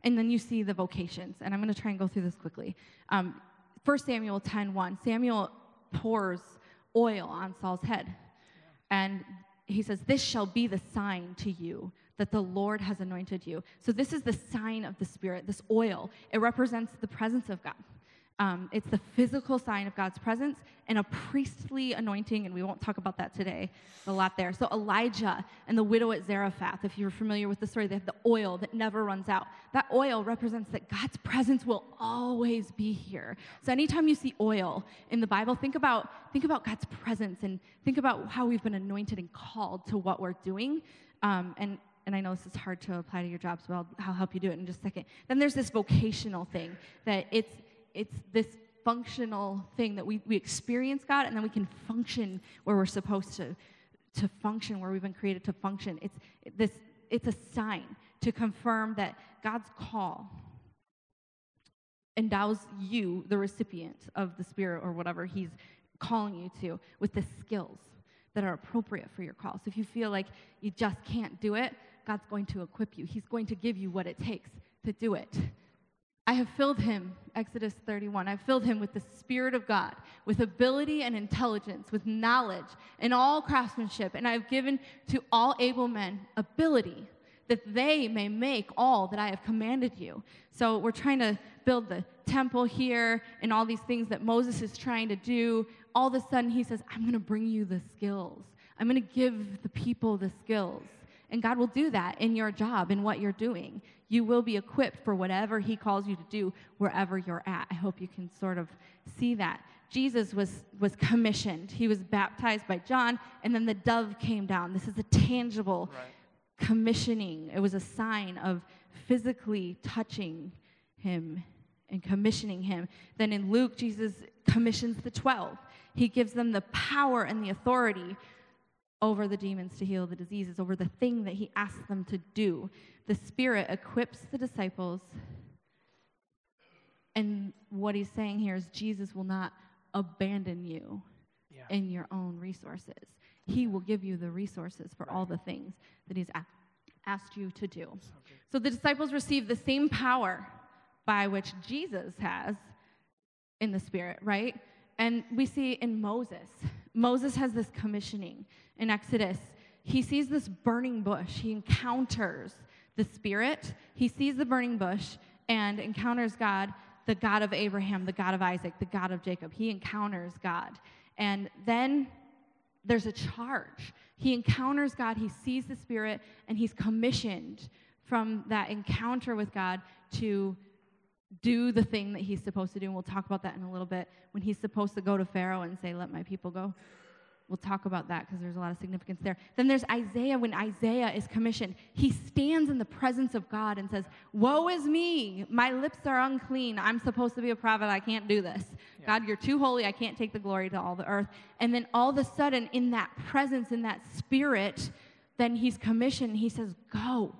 and then you see the vocations. And I'm going to try and go through this quickly. Um, 1 Samuel 10:1. Samuel pours oil on Saul's head. And he says, This shall be the sign to you that the Lord has anointed you. So, this is the sign of the Spirit, this oil. It represents the presence of God. Um, it's the physical sign of God's presence and a priestly anointing, and we won't talk about that today. A lot there. So, Elijah and the widow at Zarephath, if you're familiar with the story, they have the oil that never runs out. That oil represents that God's presence will always be here. So, anytime you see oil in the Bible, think about, think about God's presence and think about how we've been anointed and called to what we're doing. Um, and and I know this is hard to apply to your jobs, but I'll, I'll help you do it in just a second. Then there's this vocational thing that it's it's this functional thing that we, we experience God and then we can function where we're supposed to to function where we've been created to function it's this it's a sign to confirm that God's call endows you the recipient of the spirit or whatever he's calling you to with the skills that are appropriate for your call so if you feel like you just can't do it God's going to equip you he's going to give you what it takes to do it I have filled him, Exodus 31, I've filled him with the Spirit of God, with ability and intelligence, with knowledge and all craftsmanship, and I have given to all able men ability that they may make all that I have commanded you. So we're trying to build the temple here and all these things that Moses is trying to do. All of a sudden, he says, I'm going to bring you the skills. I'm going to give the people the skills And God will do that in your job, in what you're doing. You will be equipped for whatever He calls you to do wherever you're at. I hope you can sort of see that. Jesus was, was commissioned. He was baptized by John, and then the dove came down. This is a tangible right. commissioning. It was a sign of physically touching him and commissioning him. Then in Luke, Jesus commissions the 12. He gives them the power and the authority over the demons to heal the diseases, over the thing that he asked them to do. The Spirit equips the disciples. And what he's saying here is Jesus will not abandon you yeah. in your own resources. He will give you the resources for all the things that he's a- asked you to do. So, so the disciples receive the same power by which Jesus has in the Spirit, right? And we see in Moses, Moses has this commissioning in Exodus. He sees this burning bush. He encounters the Spirit. He sees the burning bush and encounters God, the God of Abraham, the God of Isaac, the God of Jacob. He encounters God. And then there's a charge. He encounters God, he sees the Spirit, and he's commissioned from that encounter with God to do the thing that he's supposed to do. And we'll talk about that in a little bit. When he's supposed to go to Pharaoh and say, Let my people go. We'll talk about that because there's a lot of significance there. Then there's Isaiah. When Isaiah is commissioned, he stands in the presence of God and says, Woe is me! My lips are unclean. I'm supposed to be a prophet. I can't do this. Yeah. God, you're too holy. I can't take the glory to all the earth. And then all of a sudden, in that presence, in that spirit, then he's commissioned. He says, Go.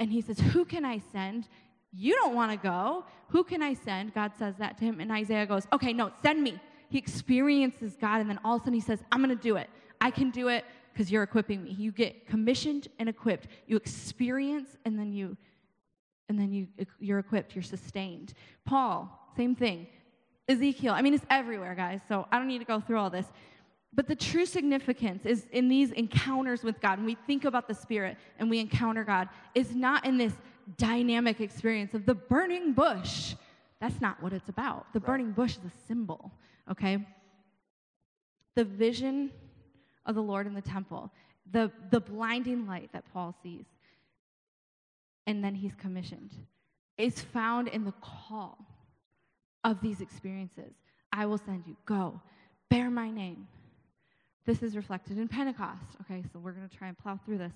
And he says, Who can I send? You don't want to go. Who can I send? God says that to him. And Isaiah goes, Okay, no, send me. He experiences God, and then all of a sudden he says, I'm going to do it. I can do it because you're equipping me. You get commissioned and equipped. You experience, and then you, and then you, you're equipped. You're sustained. Paul, same thing. Ezekiel. I mean, it's everywhere, guys. So I don't need to go through all this. But the true significance is in these encounters with God, when we think about the Spirit and we encounter God, is not in this dynamic experience of the burning bush. That's not what it's about. The right. burning bush is a symbol, okay? The vision of the Lord in the temple, the, the blinding light that Paul sees, and then he's commissioned, is found in the call of these experiences. I will send you. Go. Bear my name. This is reflected in Pentecost. Okay, so we're going to try and plow through this.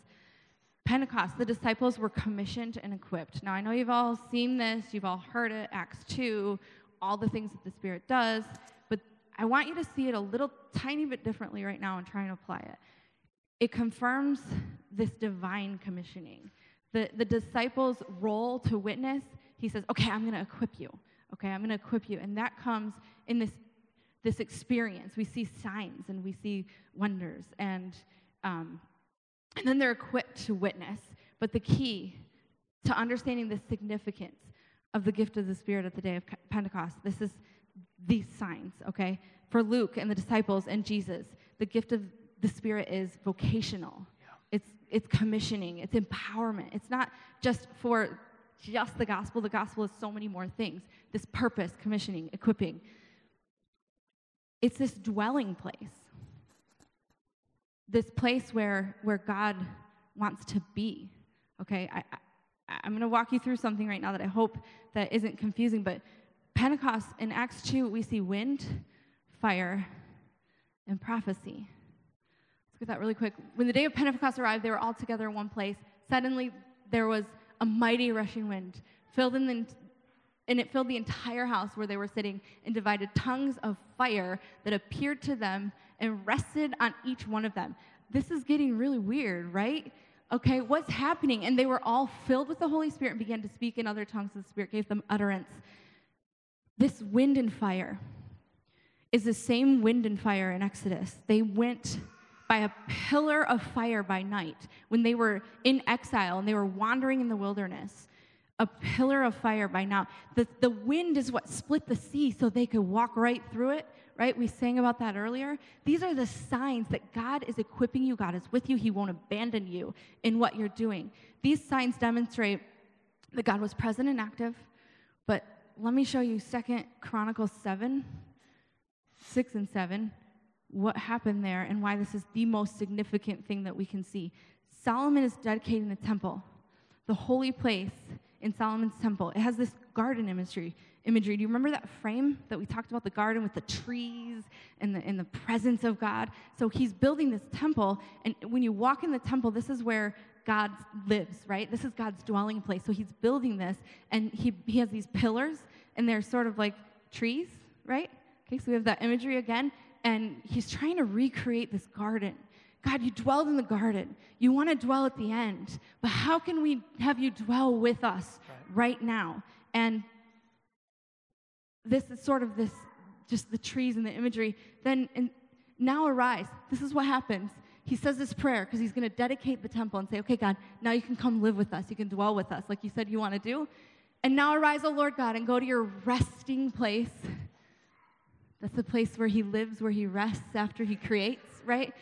Pentecost, the disciples were commissioned and equipped. Now, I know you've all seen this, you've all heard it, Acts 2, all the things that the Spirit does, I want you to see it a little tiny bit differently right now and try and apply it. It confirms this divine commissioning. The, the disciples' role to witness, he says, okay, I'm going to equip you. Okay, I'm going to equip you. And that comes in this, this experience. We see signs and we see wonders. And um, and then they're equipped to witness. But the key to understanding the significance of the gift of the Spirit at the day of Pentecost, this is these signs, okay? For Luke and the disciples and Jesus, the gift of the Spirit is vocational. Yeah. It's, it's commissioning, it's empowerment. It's not just for just the gospel. The gospel is so many more things. This purpose, commissioning, equipping. It's this dwelling place this place where, where God wants to be. Okay, I, I, I'm going to walk you through something right now that I hope that isn't confusing, but Pentecost in Acts 2, we see wind, fire, and prophecy. Let's get that really quick. When the day of Pentecost arrived, they were all together in one place. Suddenly, there was a mighty rushing wind, filled in the, and it filled the entire house where they were sitting, and divided tongues of fire that appeared to them and rested on each one of them. This is getting really weird, right? Okay, what's happening? And they were all filled with the Holy Spirit and began to speak in other tongues. The Spirit gave them utterance. This wind and fire is the same wind and fire in Exodus. They went by a pillar of fire by night when they were in exile and they were wandering in the wilderness. A pillar of fire by now. The, the wind is what split the sea so they could walk right through it right? We sang about that earlier. These are the signs that God is equipping you, God is with you, He won't abandon you in what you're doing. These signs demonstrate that God was present and active, but let me show you Second Chronicles 7, 6 and 7, what happened there and why this is the most significant thing that we can see. Solomon is dedicating the temple, the holy place in Solomon's temple. It has this garden imagery. Imagery. Do you remember that frame that we talked about the garden with the trees and the, and the presence of God? So he's building this temple, and when you walk in the temple, this is where God lives, right? This is God's dwelling place. So he's building this, and he, he has these pillars, and they're sort of like trees, right? Okay, so we have that imagery again, and he's trying to recreate this garden. God, you dwelled in the garden. You want to dwell at the end, but how can we have you dwell with us right, right now? And this is sort of this, just the trees and the imagery. Then, and now arise. This is what happens. He says this prayer because he's going to dedicate the temple and say, okay, God, now you can come live with us. You can dwell with us like you said you want to do. And now arise, O Lord God, and go to your resting place. That's the place where he lives, where he rests after he creates, right?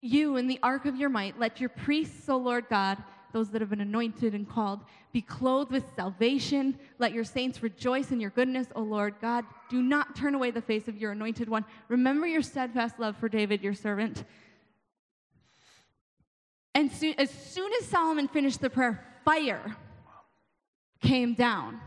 You, in the ark of your might, let your priests, O Lord God, those that have been anointed and called, be clothed with salvation. Let your saints rejoice in your goodness, O Lord God. Do not turn away the face of your anointed one. Remember your steadfast love for David, your servant. And as soon as Solomon finished the prayer, fire came down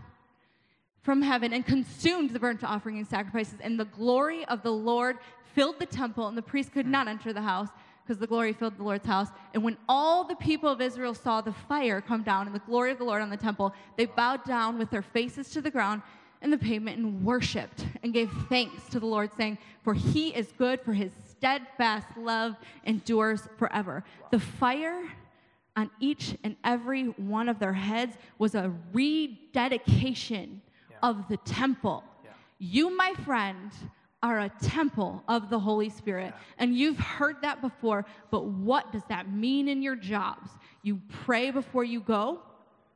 from heaven and consumed the burnt offering and sacrifices, and the glory of the Lord filled the temple, and the priest could not enter the house because the glory filled the Lord's house. And when all the people of Israel saw the fire come down and the glory of the Lord on the temple, they bowed down with their faces to the ground and the pavement and worshiped and gave thanks to the Lord, saying, For he is good, for his steadfast love endures forever. The fire on each and every one of their heads was a rededication yeah. of the temple. Yeah. You, my friend, are a temple of the Holy Spirit. Yeah. And you've heard that before, but what does that mean in your jobs? You pray before you go?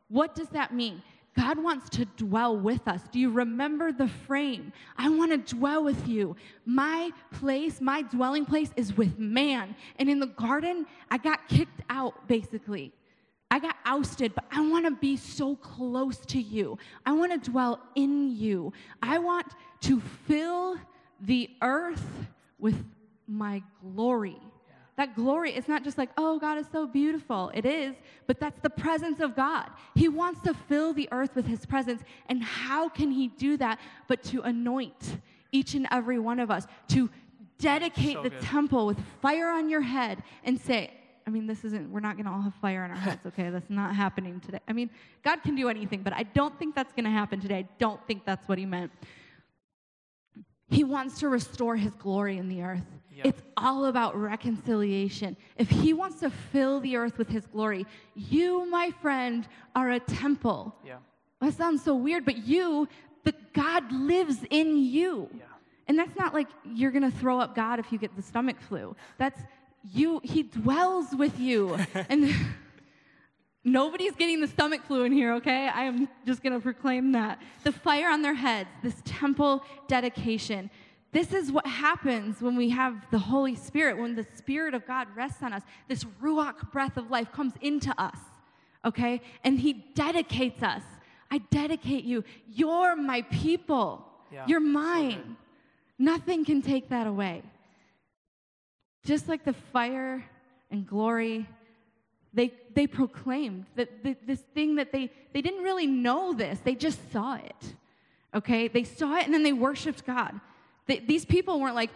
What does that mean? God wants to dwell with us. Do you remember the frame? I want to dwell with you. My place, my dwelling place is with man. And in the garden, I got kicked out, basically. I got ousted, but I want to be so close to you. I want to dwell in you. I want to fill the earth with my glory. That glory is not just like, oh, God is so beautiful. It is, but that's the presence of God. He wants to fill the earth with His presence. And how can He do that but to anoint each and every one of us, to dedicate so the good. temple with fire on your head and say, I mean, this isn't, we're not going to all have fire in our heads, okay? That's not happening today. I mean, God can do anything, but I don't think that's going to happen today. I don't think that's what He meant. He wants to restore his glory in the earth. Yep. It's all about reconciliation. If he wants to fill the earth with his glory, you, my friend, are a temple. Yeah. That sounds so weird, but you, the God lives in you. Yeah. And that's not like you're going to throw up God if you get the stomach flu. That's you, he dwells with you. and Nobody's getting the stomach flu in here, okay? I am just going to proclaim that. The fire on their heads, this temple dedication. This is what happens when we have the Holy Spirit, when the Spirit of God rests on us. This Ruach breath of life comes into us, okay? And He dedicates us. I dedicate you. You're my people. Yeah, You're mine. So Nothing can take that away. Just like the fire and glory they, they proclaimed that this thing that they, they didn't really know this, they just saw it. Okay? They saw it and then they worshiped God. These people weren't like,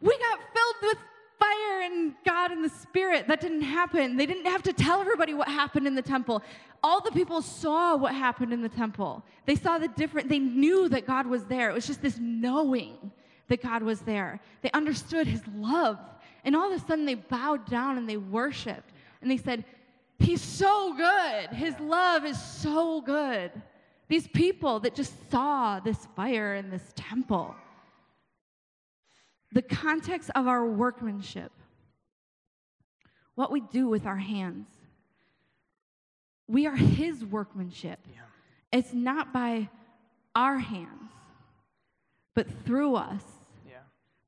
we got filled with fire and God and the Spirit. That didn't happen. They didn't have to tell everybody what happened in the temple. All the people saw what happened in the temple. They saw the different, they knew that God was there. It was just this knowing that God was there. They understood his love. And all of a sudden they bowed down and they worshiped. And they said, He's so good. His love is so good. These people that just saw this fire in this temple. The context of our workmanship, what we do with our hands. We are His workmanship. Yeah. It's not by our hands, but through us, yeah.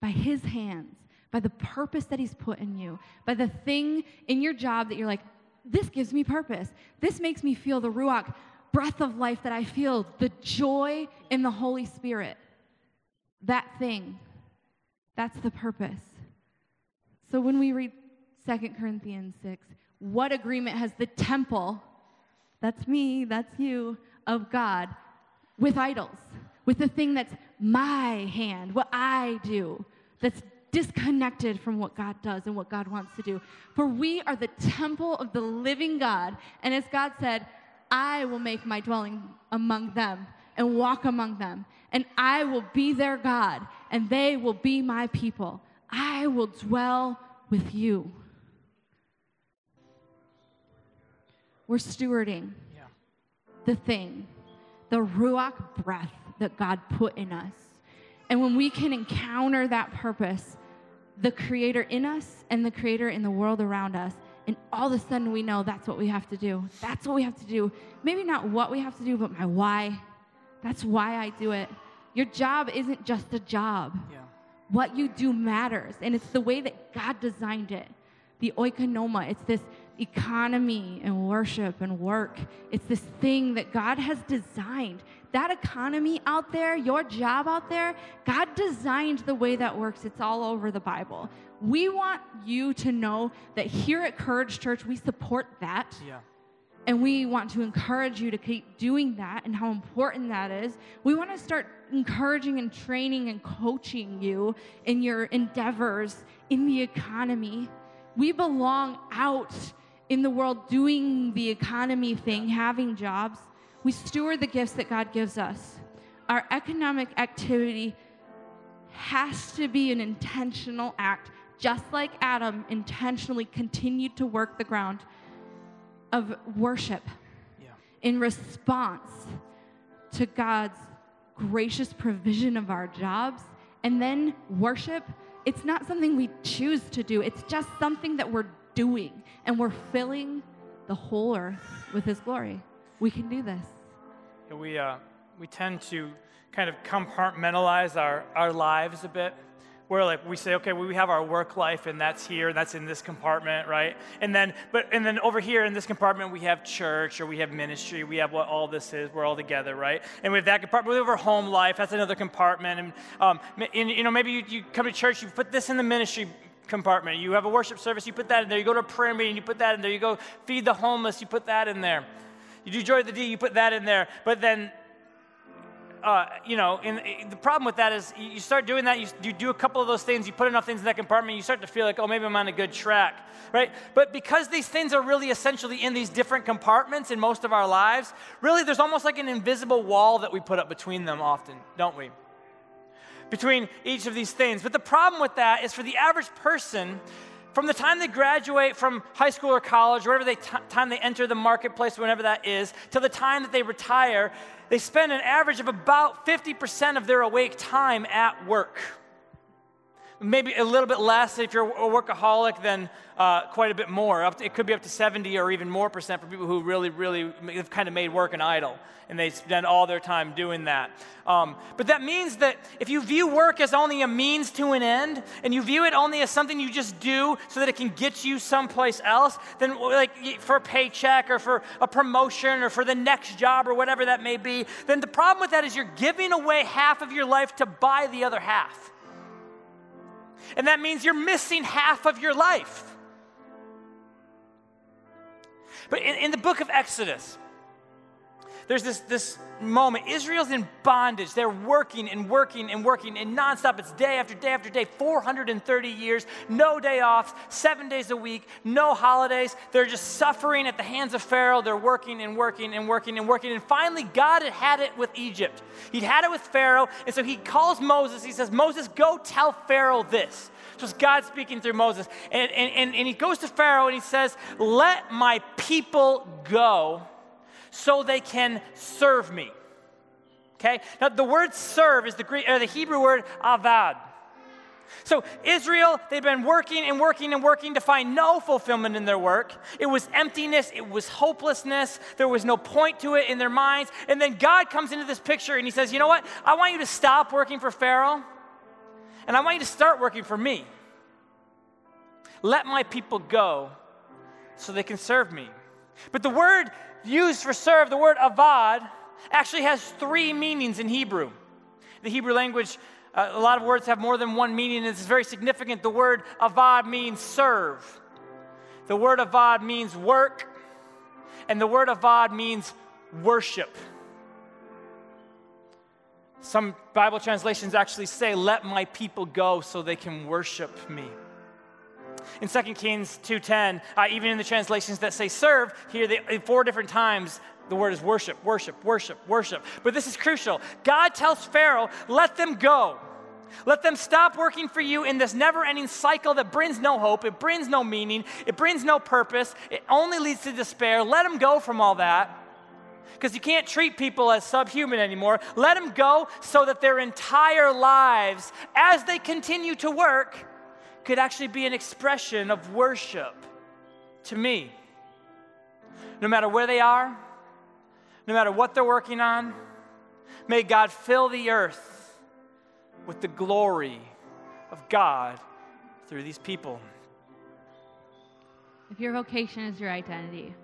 by His hands by the purpose that He's put in you, by the thing in your job that you're like, this gives me purpose. This makes me feel the Ruach breath of life that I feel, the joy in the Holy Spirit. That thing, that's the purpose. So when we read 2 Corinthians 6, What agreement has the temple, that's me, that's you, of God, with idols, with the thing that's my hand, what I do, that's disconnected from what God does and what God wants to do. For we are the temple of the living God. And as God said, I will make my dwelling among them and walk among them, and I will be their God, and they will be my people. I will dwell with you. We're stewarding Yeah. the thing, the Ruach breath that God put in us. And when we can encounter that purpose, the Creator in us and the Creator in the world around us, and all of a sudden we know that's what we have to do. That's what we have to do. Maybe not what we have to do, but my why. That's why I do it. Your job isn't just a job. Yeah. What you do matters, and it's the way that God designed it. The oikonoma, it's this economy and worship and work. It's this thing that God has designed. That economy out there, your job out there, God designed the way that works. It's all over the Bible. We want you to know that here at Courage Church, we support that. Yeah. And we want to encourage you to keep doing that and how important that is. We want to start encouraging and training and coaching you in your endeavors in the economy. We belong out in the world doing the economy thing, having jobs. We steward the gifts that God gives us. Our economic activity has to be an intentional act, just like Adam intentionally continued to work the ground of worship Yeah. in response to God's gracious provision of our jobs. And then worship, it's not something we choose to do, it's just something that we're doing. And we're filling the whole earth with His glory. We can do this. Yeah, we, uh, we tend to kind of compartmentalize our, our lives a bit. Where like we say, okay, well, we have our work life, and that's here, and that's in this compartment, right? And then, but and then over here in this compartment, we have church, or we have ministry, we have what all this is. We're all together, right? And we have that compartment. We have our home life. That's another compartment. And, um, and you know, maybe you, you come to church, you put this in the ministry compartment. You have a worship service, you put that in there. You go to a prayer meeting, you put that in there. You go feed the homeless, you put that in there. You do joy of the D, you put that in there. But then uh, you know, and uh, the problem with that is you start doing that, you, you do a couple of those things, you put enough things in that compartment, you start to feel like, oh, maybe I'm on a good track, right? But because these things are really essentially in these different compartments in most of our lives, really there's almost like an invisible wall that we put up between them often, don't we? Between each of these things. But the problem with that is for the average person, from the time they graduate from high school or college, wherever they t- time they enter the marketplace, whenever that is, till the time that they retire, they spend an average of about 50% of their awake time at work. Maybe a little bit less if you're a workaholic, then uh, quite a bit more. To, it could be up to 70 or even more percent for people who really, really have kind of made work an idol, and they spend all their time doing that. Um, but that means that if you view work as only a means to an end, and you view it only as something you just do so that it can get you someplace else, then like for a paycheck or for a promotion or for the next job or whatever that may be, then the problem with that is you're giving away half of your life to buy the other half. And that means you're missing half of your life. But in, in, the book of Exodus, there's this, this moment. Israel's in bondage. They're working and working and working and nonstop. It's day after day after day, 430 years, no day off, seven days a week, no holidays. They're just suffering at the hands of Pharaoh. They're working and working and working and working. And finally, God had had it with Egypt. He'd had it with Pharaoh. And so he calls Moses. He says, Moses, go tell Pharaoh this. So it's God speaking through Moses. And, and, and, and he goes to Pharaoh and he says, Let my people go so they can serve me. Okay? Now, the word serve is the, Greek, or the Hebrew word avad. So, Israel, they've been working and working and working to find no fulfillment in their work. It was emptiness, it was hopelessness, there was no point to it in their minds. And then God comes into this picture and He says, You know what? I want you to stop working for Pharaoh, and I want you to start working for me. Let my people go so they can serve me. But the word used for serve, the word avad, actually has three meanings in Hebrew. The Hebrew language, uh, a lot of words have more than one meaning, and it's very significant. The word avad means serve. The word avad means work, and the word avad means worship. Some Bible translations actually say, Let my people go so they can worship me. In 2 Kings 2.10, uh, even in the translations that say serve, here they, four different times the word is worship, worship, worship, worship. But this is crucial. God tells Pharaoh, let them go. Let them stop working for you in this never ending cycle that brings no hope, it brings no meaning, it brings no purpose, it only leads to despair. Let them go from all that because you can't treat people as subhuman anymore. Let them go so that their entire lives, as they continue to work, could actually be an expression of worship to me. No matter where they are, no matter what they're working on, may God fill the earth with the glory of God through these people. If your vocation is your identity,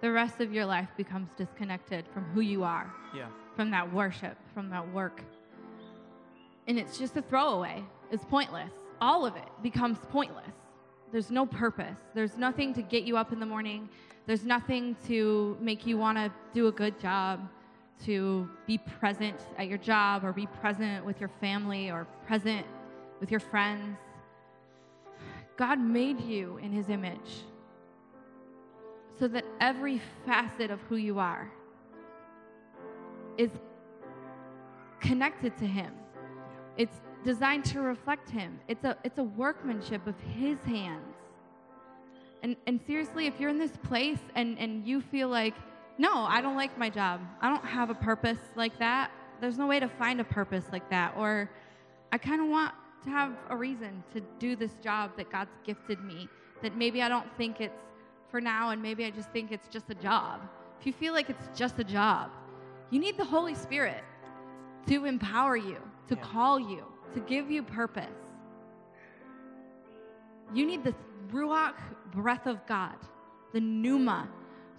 the rest of your life becomes disconnected from who you are, Yeah. from that worship, from that work. And it's just a throwaway. It's pointless. All of it becomes pointless. There's no purpose. There's nothing to get you up in the morning. There's nothing to make you want to do a good job, to be present at your job or be present with your family or present with your friends. God made you in his image so that every facet of who you are is connected to him. It's designed to reflect him. It's a it's a workmanship of his hands. And and seriously, if you're in this place and and you feel like, "No, I don't like my job. I don't have a purpose like that." There's no way to find a purpose like that or I kind of want to have a reason to do this job that God's gifted me that maybe I don't think it's for now, and maybe I just think it's just a job. If you feel like it's just a job, you need the Holy Spirit to empower you, to Yeah. call you, to give you purpose. You need the Ruach breath of God, the Pneuma,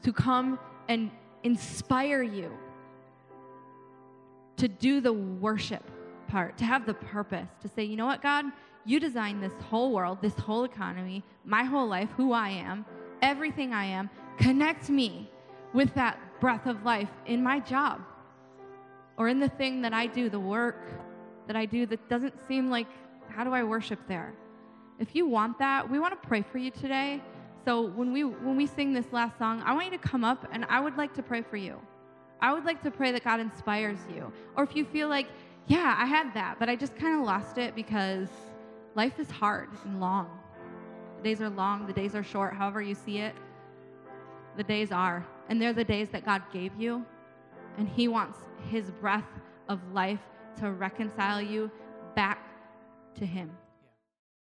to come and inspire you to do the worship part, to have the purpose, to say, you know what, God, you designed this whole world, this whole economy, my whole life, who I am, everything I am. Connect me with that breath of life in my job or in the thing that I do, the work that I do that doesn't seem like, how do I worship there? If you want that, we want to pray for you today. So when we when we sing this last song, I want you to come up and I would like to pray for you. I would like to pray that God inspires you. Or if you feel like, yeah, I had that, but I just kind of lost it because life is hard and long. The days are long, the days are short, however you see it. The days are. And they're the days that God gave you. And He wants His breath of life to reconcile you back to Him.